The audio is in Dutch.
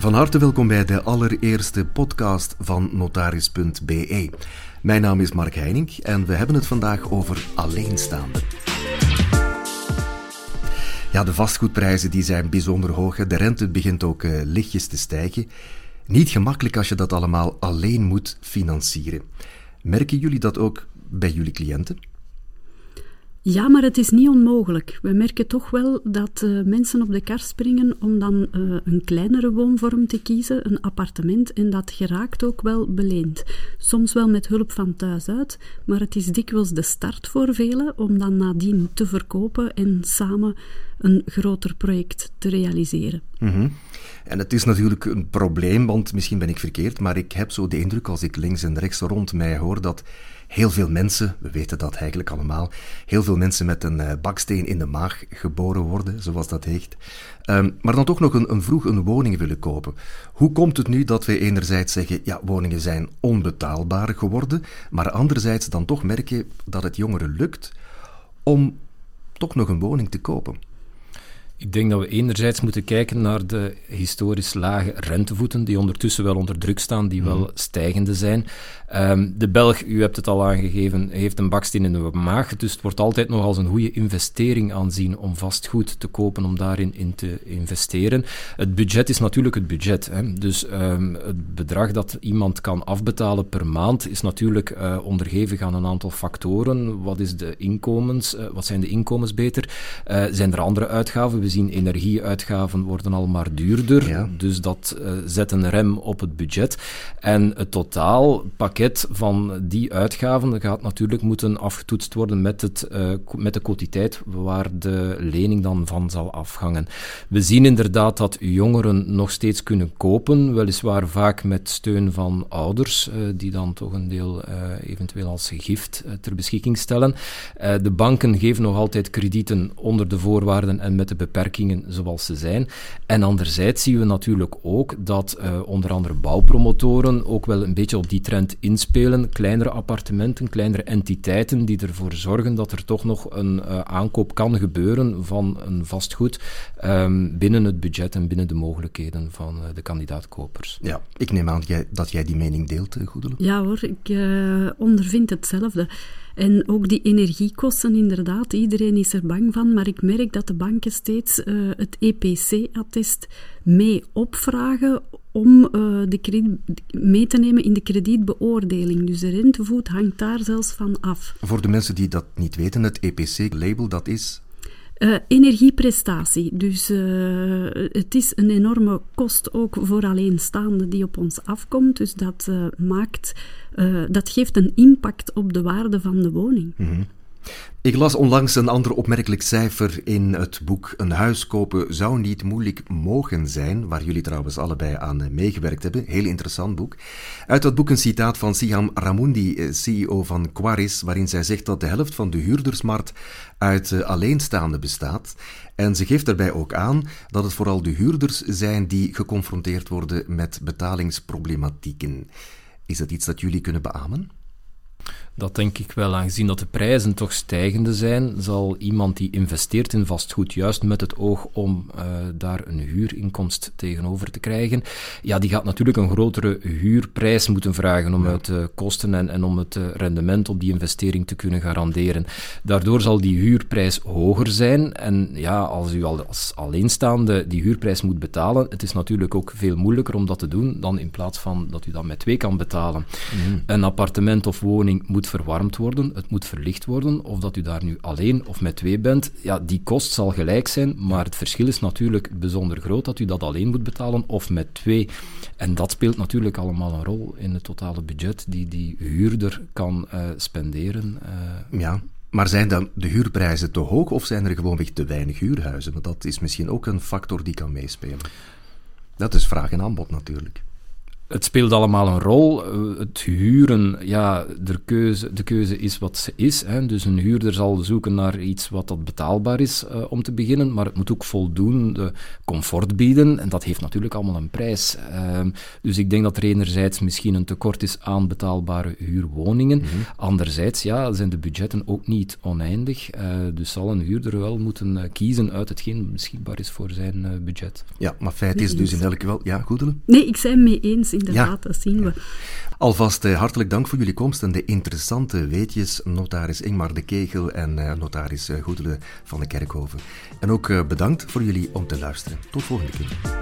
Van harte welkom bij de allereerste podcast van notaris.be. Mijn naam is Mark Heining en we hebben het vandaag over alleenstaanden. Ja, de vastgoedprijzen die zijn bijzonder hoog. De rente begint ook uh, lichtjes te stijgen. Niet gemakkelijk als je dat allemaal alleen moet financieren. Merken jullie dat ook bij jullie cliënten? Ja, maar het is niet onmogelijk. We merken toch wel dat uh, mensen op de kar springen om dan uh, een kleinere woonvorm te kiezen, een appartement, en dat geraakt ook wel beleend. Soms wel met hulp van thuis uit, maar het is dikwijls de start voor velen om dan nadien te verkopen en samen een groter project te realiseren. -hmm. En het is natuurlijk een probleem, want misschien ben ik verkeerd, maar ik heb zo de indruk als ik links en rechts rond mij hoor dat heel veel mensen, we weten dat eigenlijk allemaal, heel veel mensen met een uh, baksteen in de maag geboren worden, zoals dat heet, um, maar dan toch nog een, een, vroeg een woning willen kopen. Hoe komt het nu dat wij enerzijds zeggen, ja, woningen zijn onbetaalbaar geworden, maar anderzijds dan toch merken dat het jongeren lukt om toch nog een woning te kopen? Ik denk dat we enerzijds moeten kijken naar de historisch lage rentevoeten, die ondertussen wel onder druk staan, die wel mhm. stijgende zijn. Um, de Belg, u hebt het al aangegeven, heeft een baksteen in de maag, dus het wordt altijd nog als een goede investering aanzien om vastgoed te kopen, om daarin in te investeren. Het budget is natuurlijk het budget. Hè. Dus um, het bedrag dat iemand kan afbetalen per maand is natuurlijk uh, onderhevig aan een aantal factoren. Wat, is de inkomens, uh, wat zijn de inkomens beter? Uh, zijn er andere uitgaven? Zien energieuitgaven worden al maar duurder, ja. dus dat uh, zet een rem op het budget. En het totaalpakket van die uitgaven gaat natuurlijk moeten afgetoetst worden met, het, uh, met de quotiteit waar de lening dan van zal afhangen. We zien inderdaad dat jongeren nog steeds kunnen kopen, weliswaar vaak met steun van ouders, uh, die dan toch een deel eventueel als gift ter beschikking stellen. de banken geven nog altijd kredieten onder de voorwaarden en met de beperkingen beperkingen zoals ze zijn. En anderzijds zien we natuurlijk ook dat uh, onder andere bouwpromotoren ook wel een beetje op die trend inspelen. Kleinere appartementen, kleinere entiteiten die ervoor zorgen dat er toch nog een uh, aankoop kan gebeuren van een vastgoed um, binnen het budget en binnen de mogelijkheden van uh, de kandidaatkopers. Ja, ik neem aan dat jij die mening deelt, Goedele. Ja hoor, ik ondervind hetzelfde. En ook die energiekosten, inderdaad, iedereen is er bang van, maar ik merk dat de banken steeds uh, het EPC-attest mee opvragen om uh, de mee te nemen in de kredietbeoordeling. Dus de rentevoet hangt daar zelfs van af. Voor de mensen die dat niet weten, het EPC-label, dat is uh, energieprestatie. Dus uh, het is een enorme kost ook voor alleenstaanden die op ons afkomt. Dus dat uh, maakt, dat geeft een impact op de waarde van de woning. -hmm. Ik las onlangs een ander opmerkelijk cijfer in het boek Een huis kopen zou niet moeilijk mogen zijn, waar jullie trouwens allebei aan meegewerkt hebben. Heel interessant boek. Uit dat boek een citaat van Siham Ramundi, CEO van Quaris, waarin zij zegt dat de helft van de huurdersmarkt uit alleenstaanden bestaat. En ze geeft daarbij ook aan dat het vooral de huurders zijn die geconfronteerd worden met betalingsproblematieken. Is dat iets dat jullie kunnen beamen? Dat denk ik wel. Aangezien dat de prijzen toch stijgende zijn, zal iemand die investeert in vastgoed, juist met het oog om uh, daar een huurinkomst tegenover te krijgen, ja, die gaat natuurlijk een grotere huurprijs moeten vragen om ja. uit de kosten en, en om het uh, rendement op die investering te kunnen garanderen. Daardoor zal die huurprijs hoger zijn. En ja, als u al als alleenstaande die huurprijs moet betalen, het is natuurlijk ook veel moeilijker om dat te doen dan in plaats van dat u dat met twee kan betalen. Mm. Een appartement of woning moet verwarmd worden, het moet verlicht worden, of dat u daar nu alleen of met twee bent, ja, die kost zal gelijk zijn, maar het verschil is natuurlijk bijzonder groot dat u dat alleen moet betalen of met twee. En dat speelt natuurlijk allemaal een rol in het totale budget die die huurder kan uh, spenderen. Uh, ja. Maar zijn dan de huurprijzen te hoog of zijn er gewoonweg te weinig huurhuizen? Want dat is misschien ook een factor die kan meespelen. Dat is vraag en aanbod natuurlijk. Het speelt allemaal een rol. Eh, het huren, ja, de keuze, de keuze is wat ze is. Hè. Dus een huurder zal zoeken naar iets wat dat betaalbaar is uh, om te beginnen, maar het moet ook voldoende comfort bieden. En dat heeft natuurlijk allemaal een prijs. Uh, dus ik denk dat er enerzijds misschien een tekort is aan betaalbare huurwoningen. Mm -hmm. Anderzijds ja, zijn de budgetten ook niet oneindig. Uh, dus zal een huurder wel moeten kiezen uit hetgeen beschikbaar is voor zijn budget. Ja, maar feit is dus in elk geval... Ja, Goedelen? Nee, ik ben mee eens inderdaad, dat zien we. Alvast eh, hartelijk dank voor jullie komst en de interessante weetjes, notaris Ingmar de Kegel en eh, notaris eh, Goedele van de Kerkhoven. En ook bedankt voor jullie om te luisteren. Tot volgende keer.